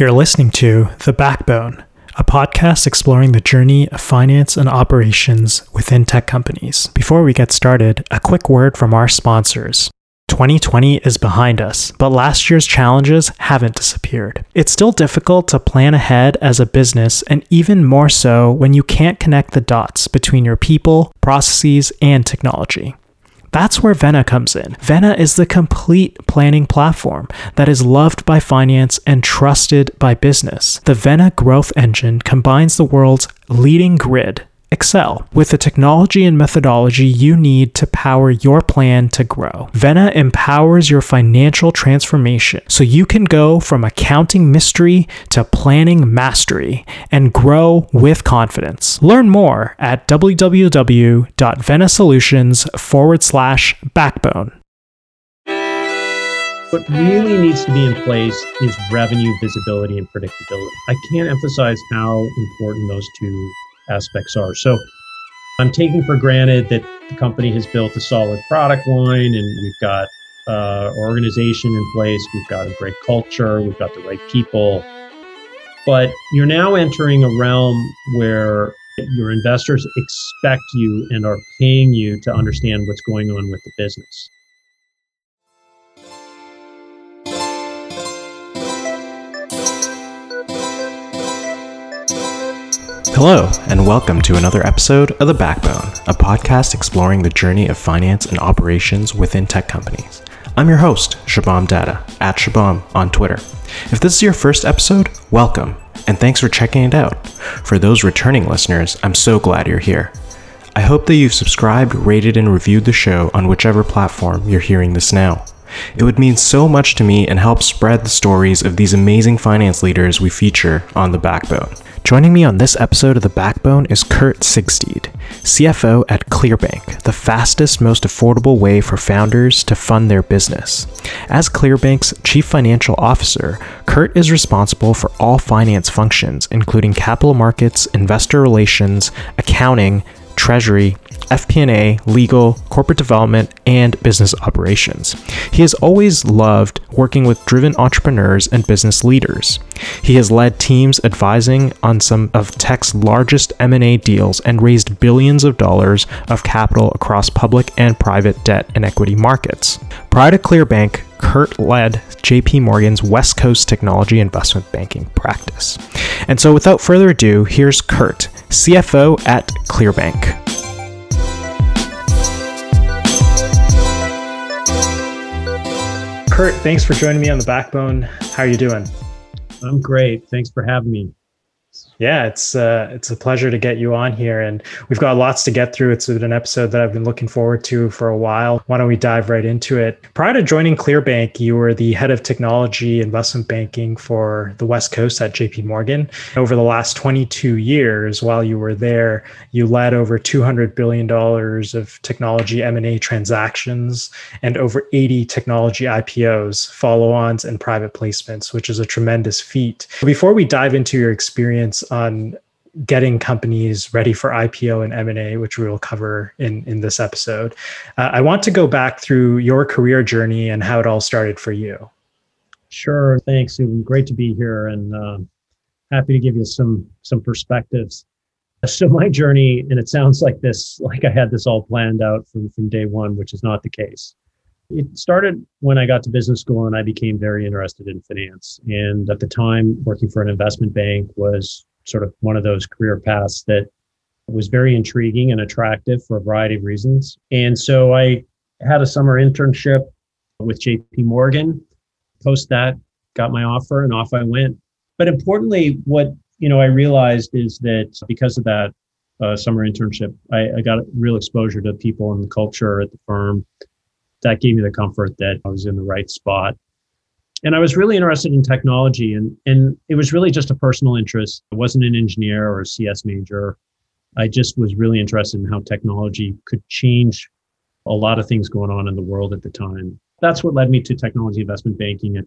You're listening to The Backbone, a podcast exploring the journey of finance and operations within tech companies. Before we get started, a quick word from our sponsors. 2020 is behind us, but last year's challenges haven't disappeared. It's still difficult to plan ahead as a business, and even more so when you can't connect the dots between your people, processes, and technology. That's where Vena comes in. Vena is the complete planning platform that is loved by finance and trusted by business. The Vena growth engine combines the world's leading grid Excel with the technology and methodology you need to power your plan to grow. Vena empowers your financial transformation so you can go from accounting mystery to planning mastery and grow with confidence. Learn more at www.venasolutions forward slash backbone. What really needs to be in place is revenue visibility and predictability. I can't emphasize how important those two aspects are. So I'm taking for granted that the company has built a solid product line and we've got uh, organization in place, we've got a great culture, we've got the right people. But you're now entering a realm where your investors expect you and are paying you to understand what's going on with the business. Hello, and welcome to another episode of The Backbone, a podcast exploring the journey of finance and operations within tech companies. I'm your host, Shubham Datta, at Shabam on Twitter. If this is your first episode, welcome, and thanks for checking it out. For those returning listeners, I'm so glad you're here. I hope that you've subscribed, rated, and reviewed the show on whichever platform you're hearing this now. It would mean so much to me and help spread the stories of these amazing finance leaders we feature on The Backbone. Joining me on this episode of The Backbone is Curt Sigfstead, CFO at Clearbanc, the fastest, most affordable way for founders to fund their business. As Clearbanc's Chief Financial Officer, Curt is responsible for all finance functions, including capital markets, investor relations, accounting, treasury, FP&A, legal, corporate development, and business operations. He has always loved working with driven entrepreneurs and business leaders. He has led teams advising on some of tech's largest M&A deals and raised billions of dollars of capital across public and private debt and equity markets. Prior to Clearbanc, Curt led JP Morgan's West Coast technology investment banking practice. And so without further ado, here's Curt CFO at Clearbanc. Curt, thanks for joining me on the backbone. How are you doing? I'm great. Thanks for having me. Yeah, it's uh, it's a pleasure to get you on here, and we've got lots to get through. It's an episode that I've been looking forward to for a while. Why don't we dive right into it? Prior to joining Clearbanc, you were the head of technology investment banking for the West Coast at JP Morgan. Over the last 22 years, while you were there, you led over 200 billion dollars of technology M&A transactions and over 80 technology IPOs, follow-ons, and private placements, which is a tremendous feat. Before we dive into your experience on getting companies ready for IPO and M&A, which we will cover in, in this episode. Uh, I want to go back through your career journey and how it all started for you. Sure, thanks. Was great to be here and um, happy to give you some some perspectives. So my journey, and it sounds like this, like I had this all planned out from from day one, which is not the case. It started when I got to business school and I became very interested in finance. And at the time, working for an investment bank was sort of one of those career paths that was very intriguing and attractive for a variety of reasons. And so I had a summer internship with JP Morgan. Post that, got my offer, and off I went. But importantly, what you know I realized is that because of that uh, summer internship, I, I got real exposure to people and the culture at the firm. That gave me the comfort that I was in the right spot and I was really interested in technology, and and it was really just a personal interest. I wasn't an engineer or a CS major. I just was really interested in how technology could change a lot of things going on in the world at the time. That's what led me to technology investment banking at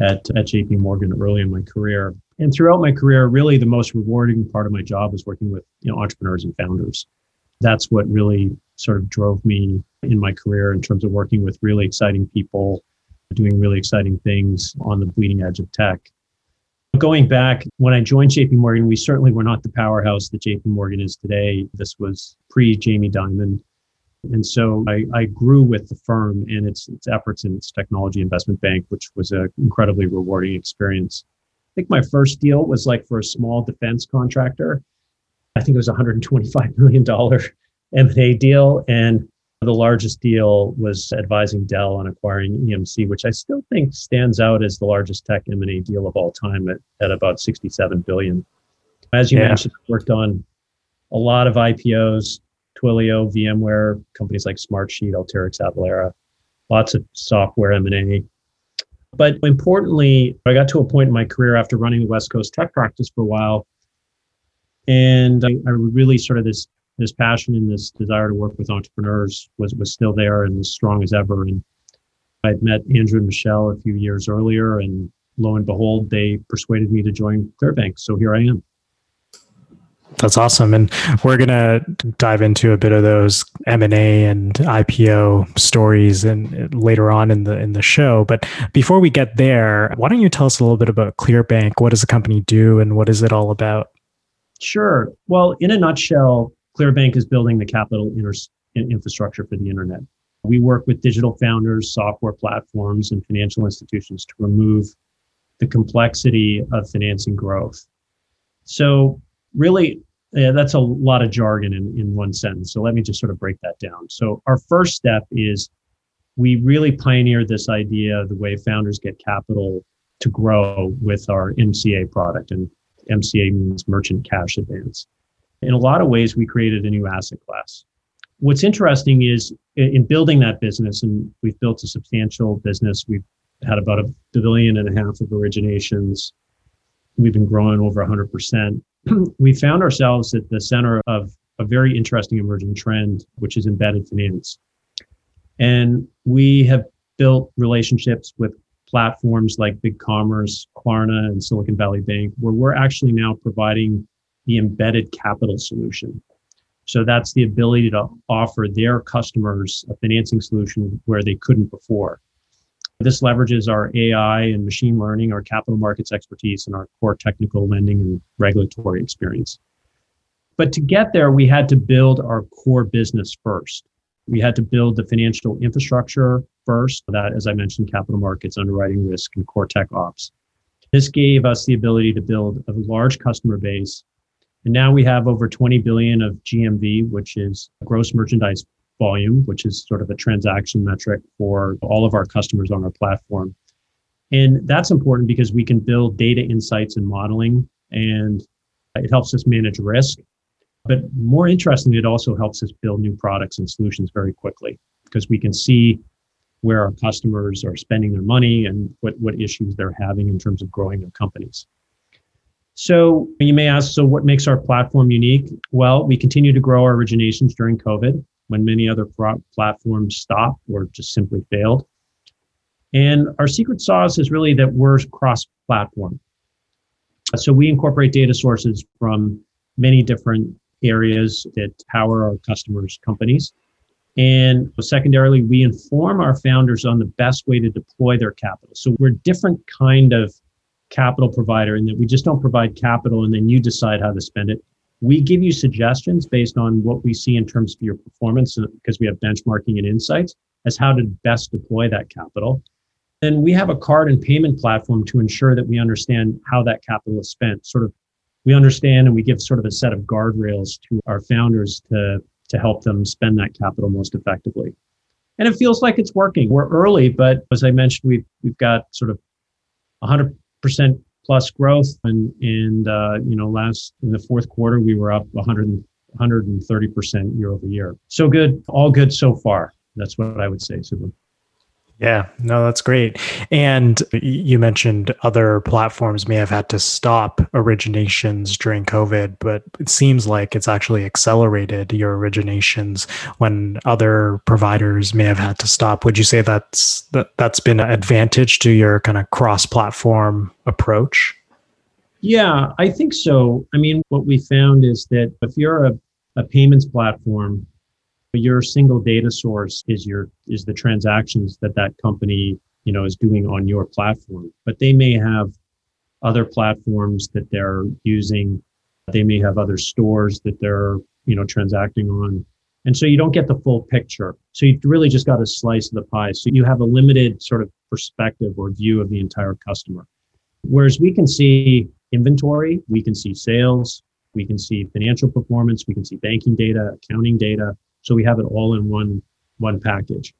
at, at JP Morgan early in my career. And throughout my career, really the most rewarding part of my job was working with you know entrepreneurs and founders. That's what really sort of drove me in my career in terms of working with really exciting people doing really exciting things on the bleeding edge of tech. Going back, when I joined JP Morgan, we certainly were not the powerhouse that JP Morgan is today. This was pre Jamie Dimon. And so I, I, grew with the firm and its, its efforts in its technology investment bank, which was an incredibly rewarding experience. I think my first deal was like for a small defense contractor. I think it was $125 million M&A deal. And the largest deal was advising Dell on acquiring EMC, which I still think stands out as the largest tech M&A deal of all time at, at about 67 billion. As you yeah. mentioned, I worked on a lot of IPOs, Twilio, VMware, companies like Smartsheet, Alteryx, Avalara, lots of software M&A. But importantly, I got to a point in my career after running the West Coast tech practice for a while, and I, I really sort of this this passion and this desire to work with entrepreneurs was was still there and as strong as ever. And I'd met Andrew and Michele a few years earlier, and lo and behold, they persuaded me to join Clearbanc. So here I am. That's awesome, and we're gonna dive into a bit of those M and A and IPO stories and later on in the in the show. But before we get there, why don't you tell us a little bit about Clearbanc? What does the company do, and what is it all about? Sure. Well, in a nutshell, Clearbanc is building the capital inter- infrastructure for the internet. We work with digital founders, software platforms, and financial institutions to remove the complexity of financing growth. So, really, yeah, that's a lot of jargon in, in one sentence. So, let me just sort of break that down. So, our first step is we really pioneered this idea of the way founders get capital to grow with our MCA product. And MCA means merchant cash advance in a lot of ways, we created a new asset class. What's interesting is in building that business, and we've built a substantial business. We've had about a billion and a half of originations. We've been growing over 100%. we found ourselves at the center of a very interesting emerging trend, which is embedded finance. And we have built relationships with platforms like BigCommerce, Klarna, and Silicon Valley Bank, where we're actually now providing the embedded capital solution. So that's the ability to offer their customers a financing solution where they couldn't before. This leverages our AI and machine learning, our capital markets expertise, and our core technical lending and regulatory experience. But to get there, we had to build our core business first. We had to build the financial infrastructure first, that, as I mentioned, capital markets, underwriting risk, and core tech ops. This gave us the ability to build a large customer base and now we have over 20 billion of GMV, which is gross merchandise volume, which is sort of a transaction metric for all of our customers on our platform. And that's important because we can build data insights and modeling, and it helps us manage risk. But more interestingly, it also helps us build new products and solutions very quickly because we can see where our customers are spending their money and what, what issues they're having in terms of growing their companies. So you may ask, so what makes our platform unique? Well, we continue to grow our originations during COVID when many other platforms stopped or just simply failed. And our secret sauce is really that we're cross platform. So we incorporate data sources from many different areas that power our customers' companies. And secondarily, we inform our founders on the best way to deploy their capital. So we're a different kind of capital provider and that we just don't provide capital and then you decide how to spend it. We give you suggestions based on what we see in terms of your performance uh, because we have benchmarking and insights as how to best deploy that capital. Then we have a card and payment platform to ensure that we understand how that capital is spent. Sort of we understand and we give sort of a set of guardrails to our founders to to help them spend that capital most effectively. And it feels like it's working. We're early, but as I mentioned, we've we've got sort of 100 percent plus growth, and and uh, you know last in the fourth quarter we were up 100 130 percent year over year. So good, all good so far. That's what I would say, Subin. Yeah, no, that's great. And you mentioned other platforms may have had to stop originations during COVID, but it seems like it's actually accelerated your originations when other providers may have had to stop. Would you say that's that, that's been an advantage to your kind of cross-platform approach? Yeah, I think so. I mean, what we found is that if you're a, a payments platform your single data source is your is the transactions that that company you know is doing on your platform but they may have other platforms that they're using. They may have other stores that they're, you know, transacting on. And so you don't get the full picture. So you've really just got a slice of the pie. So you have a limited sort of perspective or view of the entire customer. Whereas we can see inventory, we can see sales, we can see financial performance, we can see banking data, accounting data. So we have it all in one one package.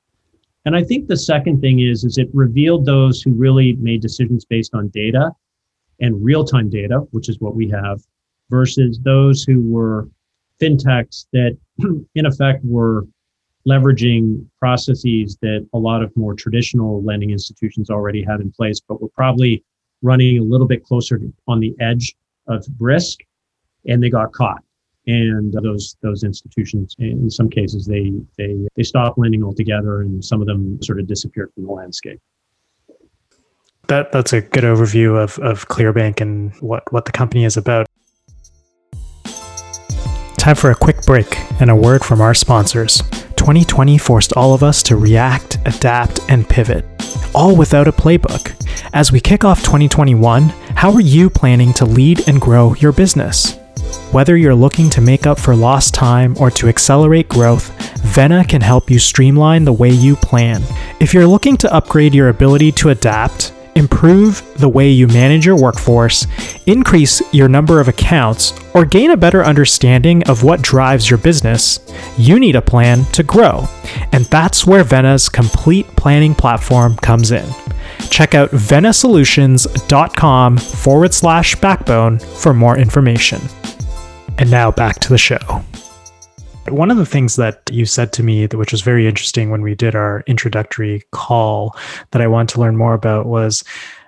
And I think the second thing is is it revealed those who really made decisions based on data and real-time data, which is what we have, versus those who were fintechs that in effect were leveraging processes that a lot of more traditional lending institutions already had in place, but were probably running a little bit closer to, on the edge of risk and they got caught and those those institutions in some cases they they they stopped lending altogether and some of them sort of disappeared from the landscape. That that's a good overview of of Clearbanc and what what the company is about. Time for a quick break and a word from our sponsors. 2020 forced all of us to react adapt and pivot all without a playbook. As we kick off 2021 how are you planning to lead and grow your business whether you're looking to make up for lost time or to accelerate growth, Vena can help you streamline the way you plan. If you're looking to upgrade your ability to adapt, improve the way you manage your workforce, increase your number of accounts, or gain a better understanding of what drives your business, you need a plan to grow. And that's where Vena's complete planning platform comes in. Check out venasolutions.com forward slash backbone for more information. And now back to the show. One of the things that you said to me, which was very interesting when we did our introductory call, that I want to learn more about was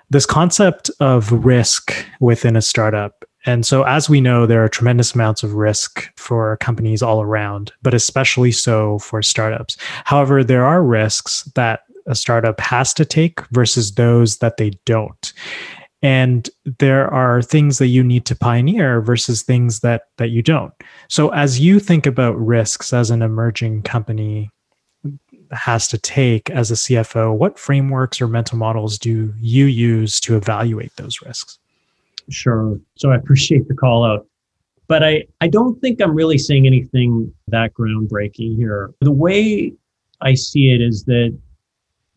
this concept of risk within a startup. And so, as we know, there are tremendous amounts of risk for companies all around, but especially so for startups. However, there are risks that a startup has to take versus those that they don't and there are things that you need to pioneer versus things that that you don't. So as you think about risks as an emerging company has to take as a cfo what frameworks or mental models do you use to evaluate those risks? Sure. So i appreciate the call out. But i i don't think i'm really saying anything that groundbreaking here. The way i see it is that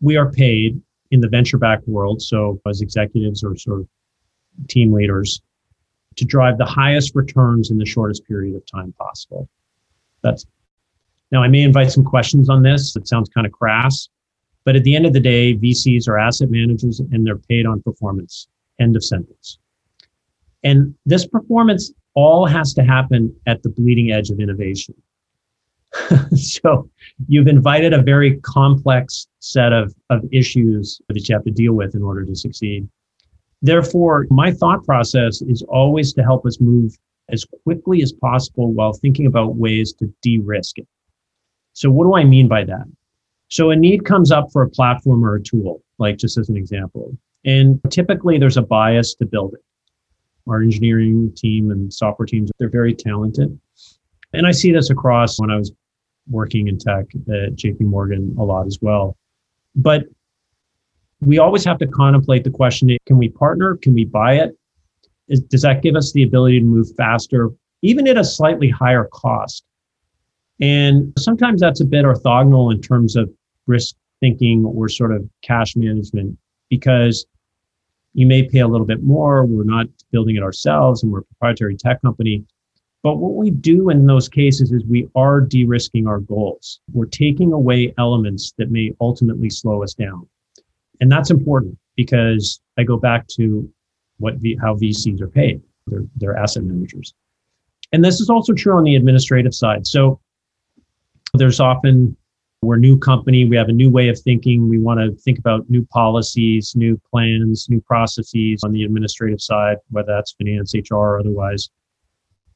we are paid in the venture back world, so as executives or sort of team leaders, to drive the highest returns in the shortest period of time possible. That's now I may invite some questions on this. It sounds kind of crass, but at the end of the day, VCs are asset managers and they're paid on performance. End of sentence. And this performance all has to happen at the bleeding edge of innovation. so you've invited a very complex set of, of issues that you have to deal with in order to succeed. Therefore, my thought process is always to help us move as quickly as possible while thinking about ways to de risk it. So, what do I mean by that? So, a need comes up for a platform or a tool, like just as an example. And typically, there's a bias to build it. Our engineering team and software teams, they're very talented. And I see this across when I was working in tech at JP Morgan a lot as well. But we always have to contemplate the question can we partner? Can we buy it? Is, does that give us the ability to move faster, even at a slightly higher cost? And sometimes that's a bit orthogonal in terms of risk thinking or sort of cash management because you may pay a little bit more. We're not building it ourselves and we're a proprietary tech company. But what we do in those cases is we are de risking our goals. We're taking away elements that may ultimately slow us down. And that's important because I go back to what how VCs are paid. They're, they're asset managers. And this is also true on the administrative side. So there's often we're a new company, we have a new way of thinking. We want to think about new policies, new plans, new processes on the administrative side, whether that's finance, HR, or otherwise.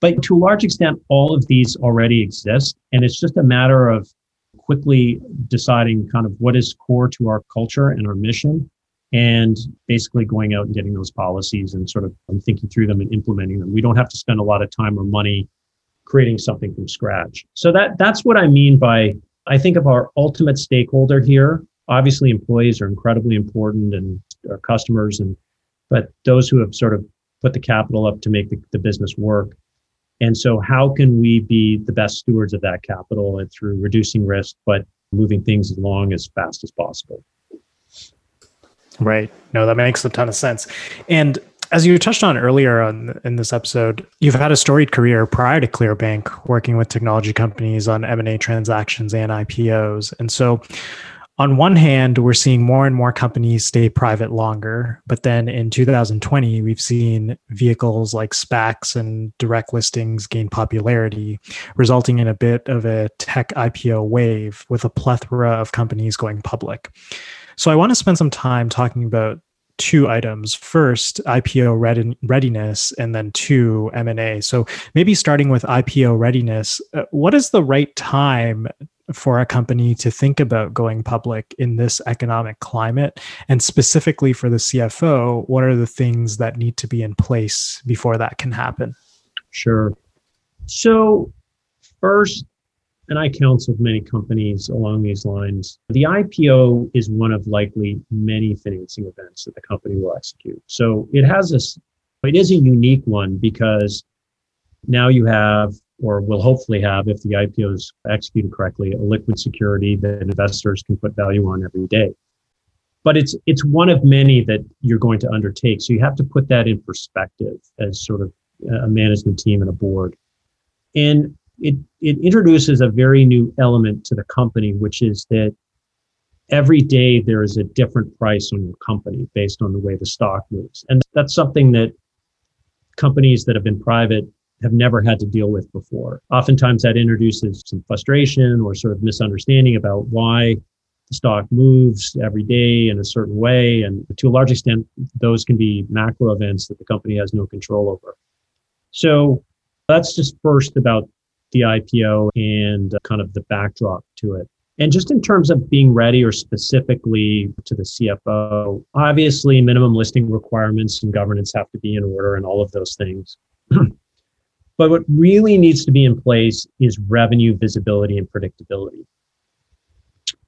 But to a large extent, all of these already exist. And it's just a matter of quickly deciding kind of what is core to our culture and our mission and basically going out and getting those policies and sort of thinking through them and implementing them. We don't have to spend a lot of time or money creating something from scratch. So that that's what I mean by I think of our ultimate stakeholder here. Obviously employees are incredibly important and our customers and but those who have sort of put the capital up to make the, the business work. And so, how can we be the best stewards of that capital and through reducing risk, but moving things along as fast as possible? Right. No, that makes a ton of sense. And as you touched on earlier on in this episode, you've had a storied career prior to Clearbanc, working with technology companies on M&A transactions and IPOs. And so on one hand, we're seeing more and more companies stay private longer. But then in 2020, we've seen vehicles like SPACs and direct listings gain popularity, resulting in a bit of a tech IPO wave with a plethora of companies going public. So I want to spend some time talking about two items first ipo readiness and then two m&a so maybe starting with ipo readiness uh, what is the right time for a company to think about going public in this economic climate and specifically for the cfo what are the things that need to be in place before that can happen sure so first and I counseled many companies along these lines. The IPO is one of likely many financing events that the company will execute. So it has this, it is a unique one because now you have, or will hopefully have, if the IPO is executed correctly, a liquid security that investors can put value on every day. But it's it's one of many that you're going to undertake. So you have to put that in perspective as sort of a management team and a board. And it, it introduces a very new element to the company, which is that every day there is a different price on your company based on the way the stock moves. And that's something that companies that have been private have never had to deal with before. Oftentimes that introduces some frustration or sort of misunderstanding about why the stock moves every day in a certain way. And to a large extent, those can be macro events that the company has no control over. So that's just first about the IPO and uh, kind of the backdrop to it. And just in terms of being ready or specifically to the CFO, obviously minimum listing requirements and governance have to be in order and all of those things. but what really needs to be in place is revenue visibility and predictability.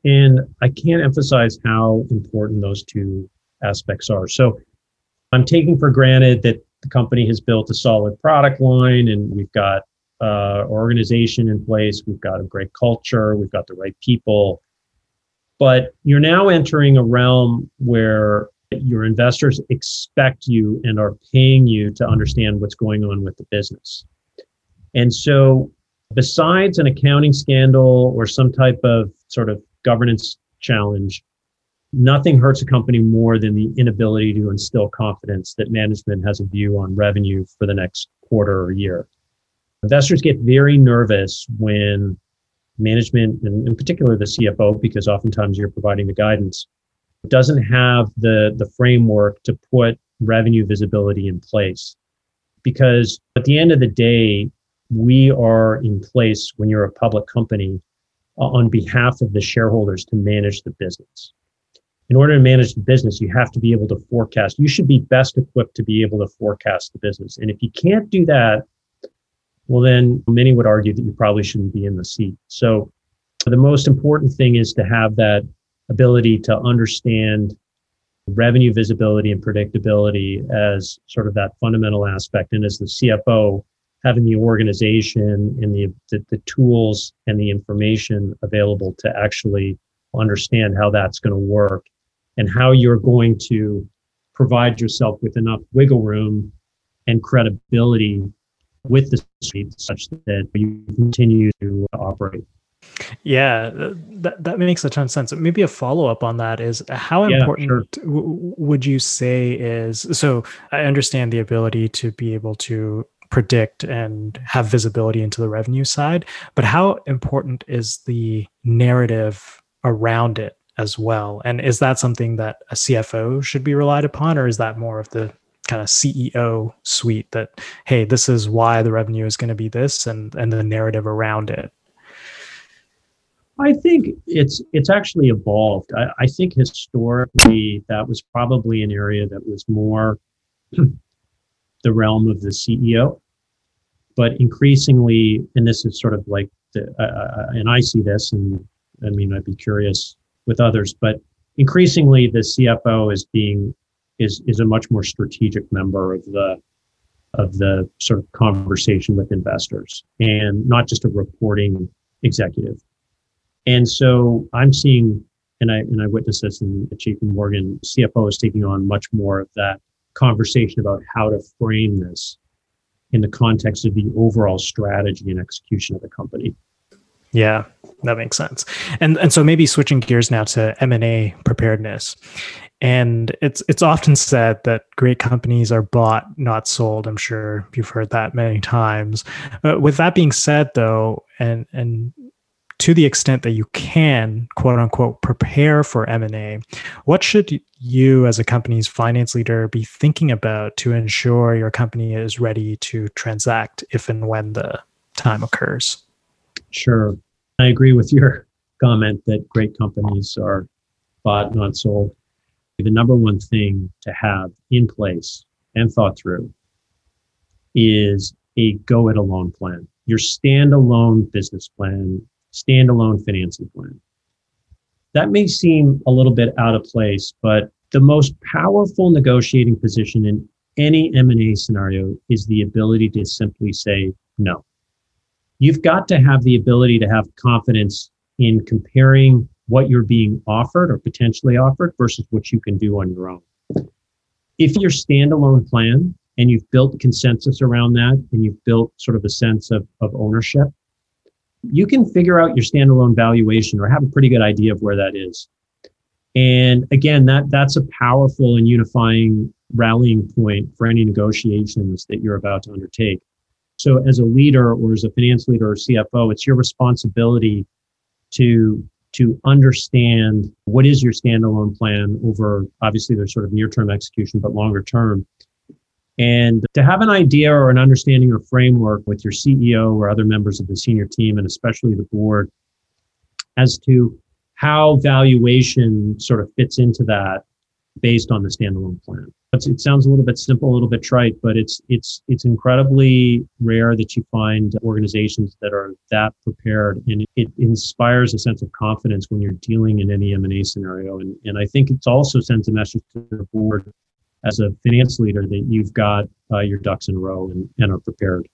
And I can't emphasize how important those two aspects are. So I'm taking for granted that the company has built a solid product line and we've got uh, organization in place. We've got a great culture. We've got the right people. But you're now entering a realm where your investors expect you and are paying you to understand what's going on with the business. And so, besides an accounting scandal or some type of sort of governance challenge, nothing hurts a company more than the inability to instill confidence that management has a view on revenue for the next quarter or year. Investors get very nervous when management, and in particular the CFO, because oftentimes you're providing the guidance, doesn't have the, the framework to put revenue visibility in place. Because at the end of the day, we are in place when you're a public company uh, on behalf of the shareholders to manage the business. In order to manage the business, you have to be able to forecast. You should be best equipped to be able to forecast the business. And if you can't do that, well, then many would argue that you probably shouldn't be in the seat. So the most important thing is to have that ability to understand revenue visibility and predictability as sort of that fundamental aspect. And as the CFO, having the organization and the, the, the tools and the information available to actually understand how that's going to work and how you're going to provide yourself with enough wiggle room and credibility with the street such that you continue to operate. Yeah, that, that makes a ton of sense. Maybe a follow up on that is how important yeah, sure. w- would you say is so? I understand the ability to be able to predict and have visibility into the revenue side, but how important is the narrative around it as well? And is that something that a CFO should be relied upon, or is that more of the kind of CEO suite that, hey, this is why the revenue is going to be this and, and the narrative around it? I think it's it's actually evolved. I, I think historically that was probably an area that was more the realm of the CEO, but increasingly, and this is sort of like the, uh, uh, and I see this, and I mean I'd be curious with others, but increasingly the CFO is being is is a much more strategic member of the of the sort of conversation with investors and not just a reporting executive. And so I'm seeing, and I and I witnessed this in JP Morgan, CFO is taking on much more of that conversation about how to frame this in the context of the overall strategy and execution of the company. Yeah, that makes sense. And and so maybe switching gears now to M&A preparedness. And it's it's often said that great companies are bought, not sold. I'm sure you've heard that many times. With that being said, though, and and to the extent that you can quote unquote prepare for m&a what should you as a company's finance leader be thinking about to ensure your company is ready to transact if and when the time occurs sure i agree with your comment that great companies are bought not sold the number one thing to have in place and thought through is a go it alone plan. Your standalone business plan, standalone financing plan. That may seem a little bit out of place, but the most powerful negotiating position in any M&A scenario is the ability to simply say no. You've got to have the ability to have confidence in comparing what you're being offered or potentially offered versus what you can do on your own. If your standalone plan and you've built consensus around that and you've built sort of a sense of, of ownership, you can figure out your standalone valuation or have a pretty good idea of where that is. And again, that that's a powerful and unifying rallying point for any negotiations that you're about to undertake. So as a leader or as a finance leader or CFO, it's your responsibility to to understand what is your standalone plan over obviously there's sort of near term execution, but longer term. And to have an idea or an understanding or framework with your CEO or other members of the senior team, and especially the board, as to how valuation sort of fits into that based on the standalone plan. It sounds a little bit simple, a little bit trite, but it's it's it's incredibly rare that you find organizations that are that prepared, and it inspires a sense of confidence when you're dealing in any M and A scenario. And and I think it also sends a message to the board as a finance leader that you've got uh, your ducks in a row and, and are prepared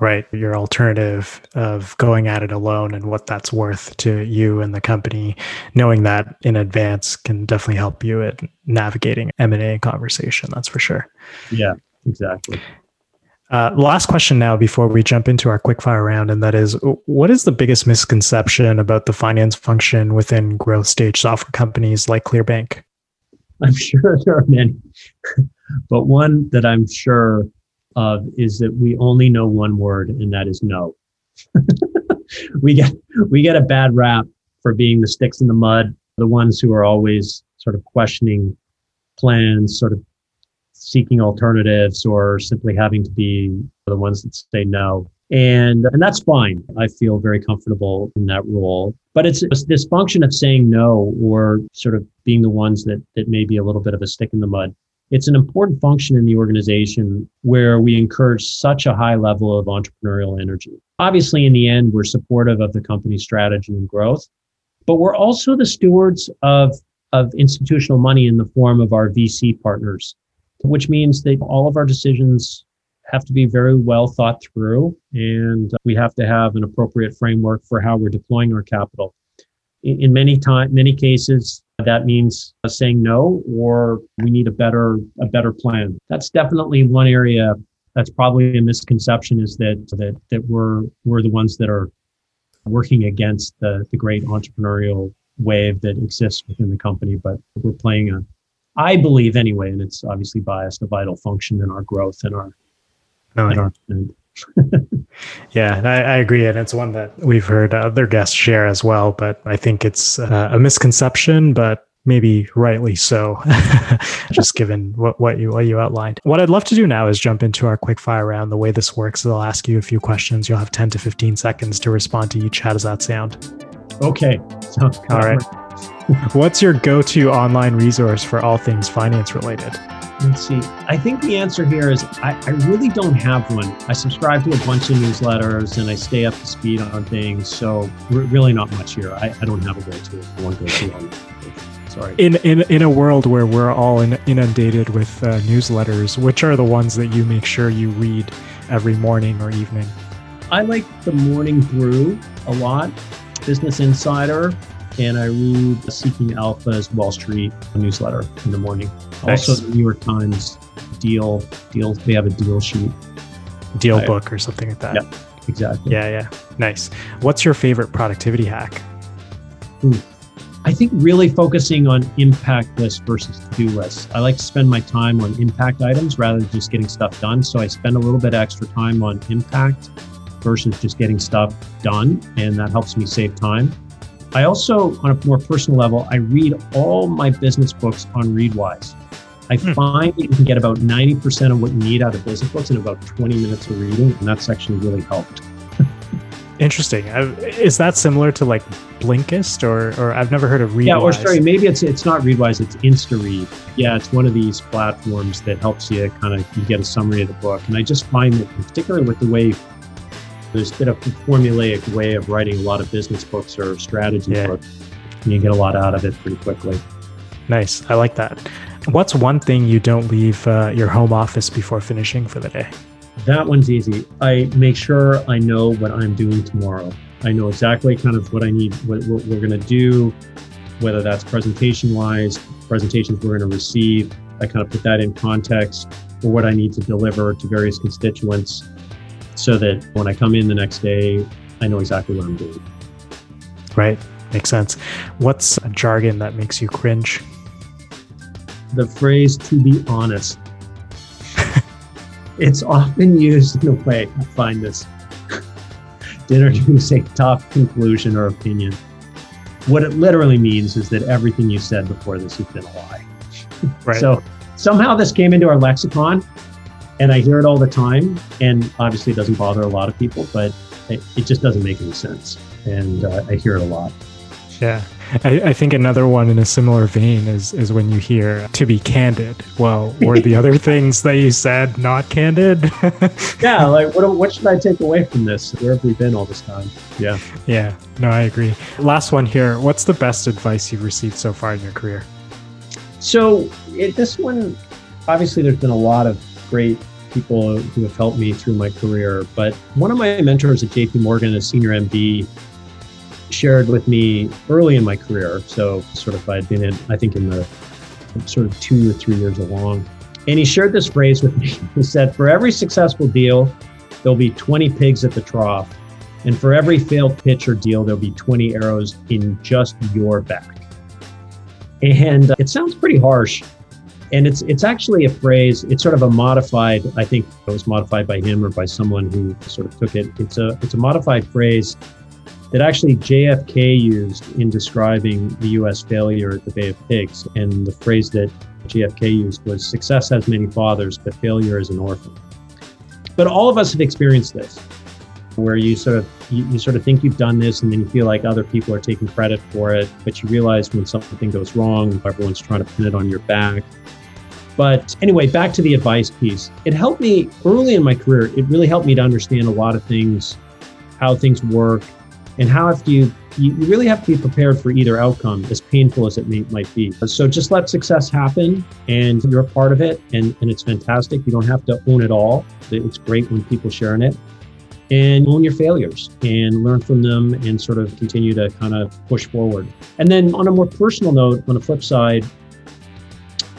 right? Your alternative of going at it alone and what that's worth to you and the company, knowing that in advance can definitely help you at navigating M&A conversation. That's for sure. Yeah, exactly. Uh, last question now before we jump into our quickfire round, and that is what is the biggest misconception about the finance function within growth stage software companies like Clearbanc? I'm sure there are many, but one that I'm sure of is that we only know one word, and that is no. we get we get a bad rap for being the sticks in the mud, the ones who are always sort of questioning plans, sort of seeking alternatives, or simply having to be the ones that say no. And and that's fine. I feel very comfortable in that role. But it's, it's this function of saying no or sort of being the ones that that may be a little bit of a stick in the mud it's an important function in the organization where we encourage such a high level of entrepreneurial energy. Obviously, in the end, we're supportive of the company's strategy and growth, but we're also the stewards of, of institutional money in the form of our VC partners, which means that all of our decisions have to be very well thought through and uh, we have to have an appropriate framework for how we're deploying our capital. In, many time, many cases, that means uh, saying no, or we need a better a better plan. That's definitely one area that's probably a misconception is that that that we're we're the ones that are working against the the great entrepreneurial wave that exists within the company, but we're playing a I believe anyway, and it's obviously biased, a vital function in our growth and our, oh, don't. yeah, I, I, agree, and it's one that we've heard other guests share as well. But I think it's uh, a misconception, but maybe rightly so, just given what, what you what you outlined. What I'd love to do now is jump into our quick fire round. The way this works is I'll ask you a few questions. You'll have ten to fifteen seconds to respond to each. How does that sound? Okay, sounds good. All right. What's your go-to online resource for all things finance related? Let's see. I think the answer here is I, I, really don't have one. I subscribe to a bunch of newsletters and I stay up to speed on things. So really not much here. I, I don't have a go-to, one go-to on Sorry. In, in in a world where we're all in, inundated with uh, newsletters, which are the ones that you make sure you read every morning or evening? I like the Morning Brew a lot, Business Insider, and I read Seeking Alpha's Wall Street newsletter in the morning. Nice. Also, the New York Times deal deals. They have a deal sheet. Deal I- book or something like that. Yep. Exactly. Yeah, yeah. Nice. What's your favorite productivity hack? Hmm. I think really focusing on impact lists versus to-do lists. I like to spend my time on impact items rather than just getting stuff done. So I spend a little bit extra time on impact versus just getting stuff done, and that helps me save time. I also, on a more personal level, I read all my business books on Readwise. I Hmm. find that you can get about 90% of what you need out of business books in about 20 minutes of reading, and that's actually really helped. Interesting. Is that similar to like Blinkist or or I've never heard of Readwise? Yeah, or sorry, maybe it's it's not Readwise, it's InstaRead. Yeah, it's one of these platforms that helps you kind of you get a summary of the book. And I just find that, particularly with the way there's been a formulaic way of writing a lot of business books or strategy Yeah. books, you can get a lot out of it pretty quickly. Nice. I like that. What's one thing you don't leave uh, your home office before finishing for the day? That one's easy. I make sure I know what I'm doing tomorrow. I know exactly kind of what I need, what, what we're going to do, whether that's presentation wise, presentations we're going to receive. I kind of put that in context for what I need to deliver to various constituents so that when I come in the next day, I know exactly what I'm doing. Right. Makes sense. What's a jargon that makes you cringe? The phrase to be honest. it's often used in a way, I find this, dinner to introduce a top conclusion or opinion. What it literally means is that everything you said before this has been a lie. Right. So somehow this came into our lexicon and I hear it all the time. And obviously it doesn't bother a lot of people, but it, it just doesn't make any sense. And uh, I hear it a lot. Yeah. I, I think another one in a similar vein is is when you hear to be candid. Well, were the other things that you said not candid? Yeah, like what, what should I take away from this? Where have we been all this time? Yeah. yeah. No, I agree. Last one here. What's the best advice you've received so far in your career? So it, this one, obviously, there's been a lot of great people who have helped me through my career. But one of my mentors at JP Morgan, a senior MD, shared with me early in my career. So sort of I'd been in, I think, in the sort of two or three years along. And he shared this phrase with me. He said, "For every successful deal, there'll be 20 pigs at the trough, and for every failed pitch or deal, there'll be 20 arrows in just your back." And uh, it sounds pretty harsh. And it's it's actually a phrase. It's sort of a modified. I think it was modified by him or by someone who sort of took it. It's a it's a modified phrase that actually JFK used in describing the U.S. failure at the Bay of Pigs. And the phrase that JFK used was "Success has many fathers, but failure is an orphan." But all of us have experienced this, where you sort of you, you sort of think you've done this, and then you feel like other people are taking credit for it, but you realize when something goes wrong, everyone's trying to pin it on your back. But anyway, back to the advice piece. It helped me early in my career. It really helped me to understand a lot of things, how things work, and how if you you really have to be prepared for either outcome, as painful as it may, might be. So just let success happen, and you're a part of it, and, and it's fantastic. You don't have to own it all. It's great when people share in it. And own your failures and learn from them and sort of continue to kind of push forward. And then on a more personal note, on the flip side,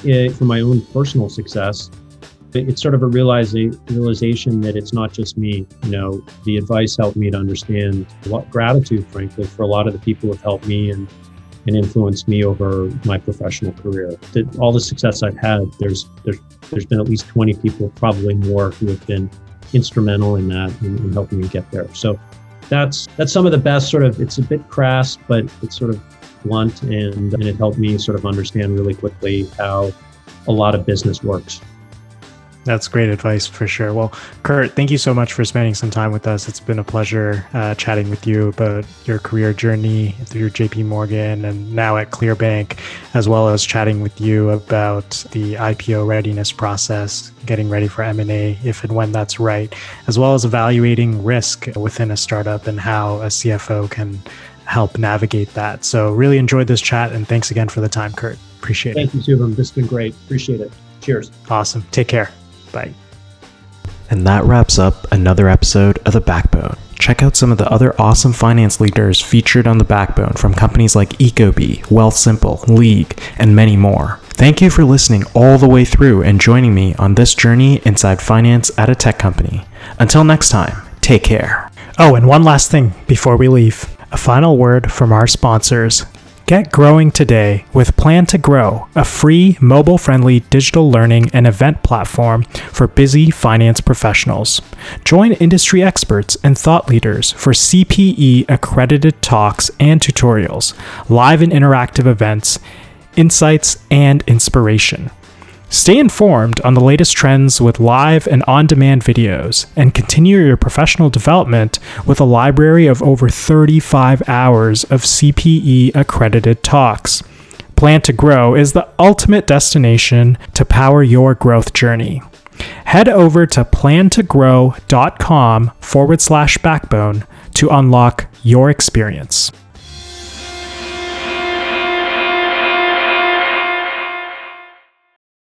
eh, for my own personal success, it- it's sort of a realiza- realization that it's not just me. You know, the advice helped me to understand lot gratitude, frankly, for a lot of the people who have helped me and and influenced me over my professional career. That all the success I've had, there's there's there's been at least 20 people, probably more, who have been instrumental in that and helping me get there. So that's that's some of the best sort of. It's a bit crass, but it's sort of blunt, and and it helped me sort of understand really quickly how a lot of business works. That's great advice for sure. Well, Curt, thank you so much for spending some time with us. It's been a pleasure uh, chatting with you about your career journey through JP Morgan and now at Clearbanc, as well as chatting with you about the IPO readiness process, getting ready for M&A if and when that's right, as well as evaluating risk within a startup and how a CFO can help navigate that. So, really enjoyed this chat, and thanks again for the time, Curt. Appreciate Thank it. Thank you, Shubham. This has been great. Appreciate it. Cheers. Awesome. Take care. Bye. And that wraps up another episode of The Backbone. Check out some of the other awesome finance leaders featured on The Backbone from companies like Ecobee, Wealthsimple, League, and many more. Thank you for listening all the way through and joining me on this journey inside finance at a tech company. Until next time, take care. Oh, and one last thing before we leave a final word from our sponsors. Get growing today with Plan to Grow, a free mobile friendly digital learning and event platform for busy finance professionals. Join industry experts and thought leaders for CPE accredited talks and tutorials, live and interactive events, insights, and inspiration. Stay informed on the latest trends with live and on demand videos, and continue your professional development with a library of over 35 hours of CPE accredited talks. Plan to Grow is the ultimate destination to power your growth journey. Head over to plantogrow.com forward slash backbone to unlock your experience.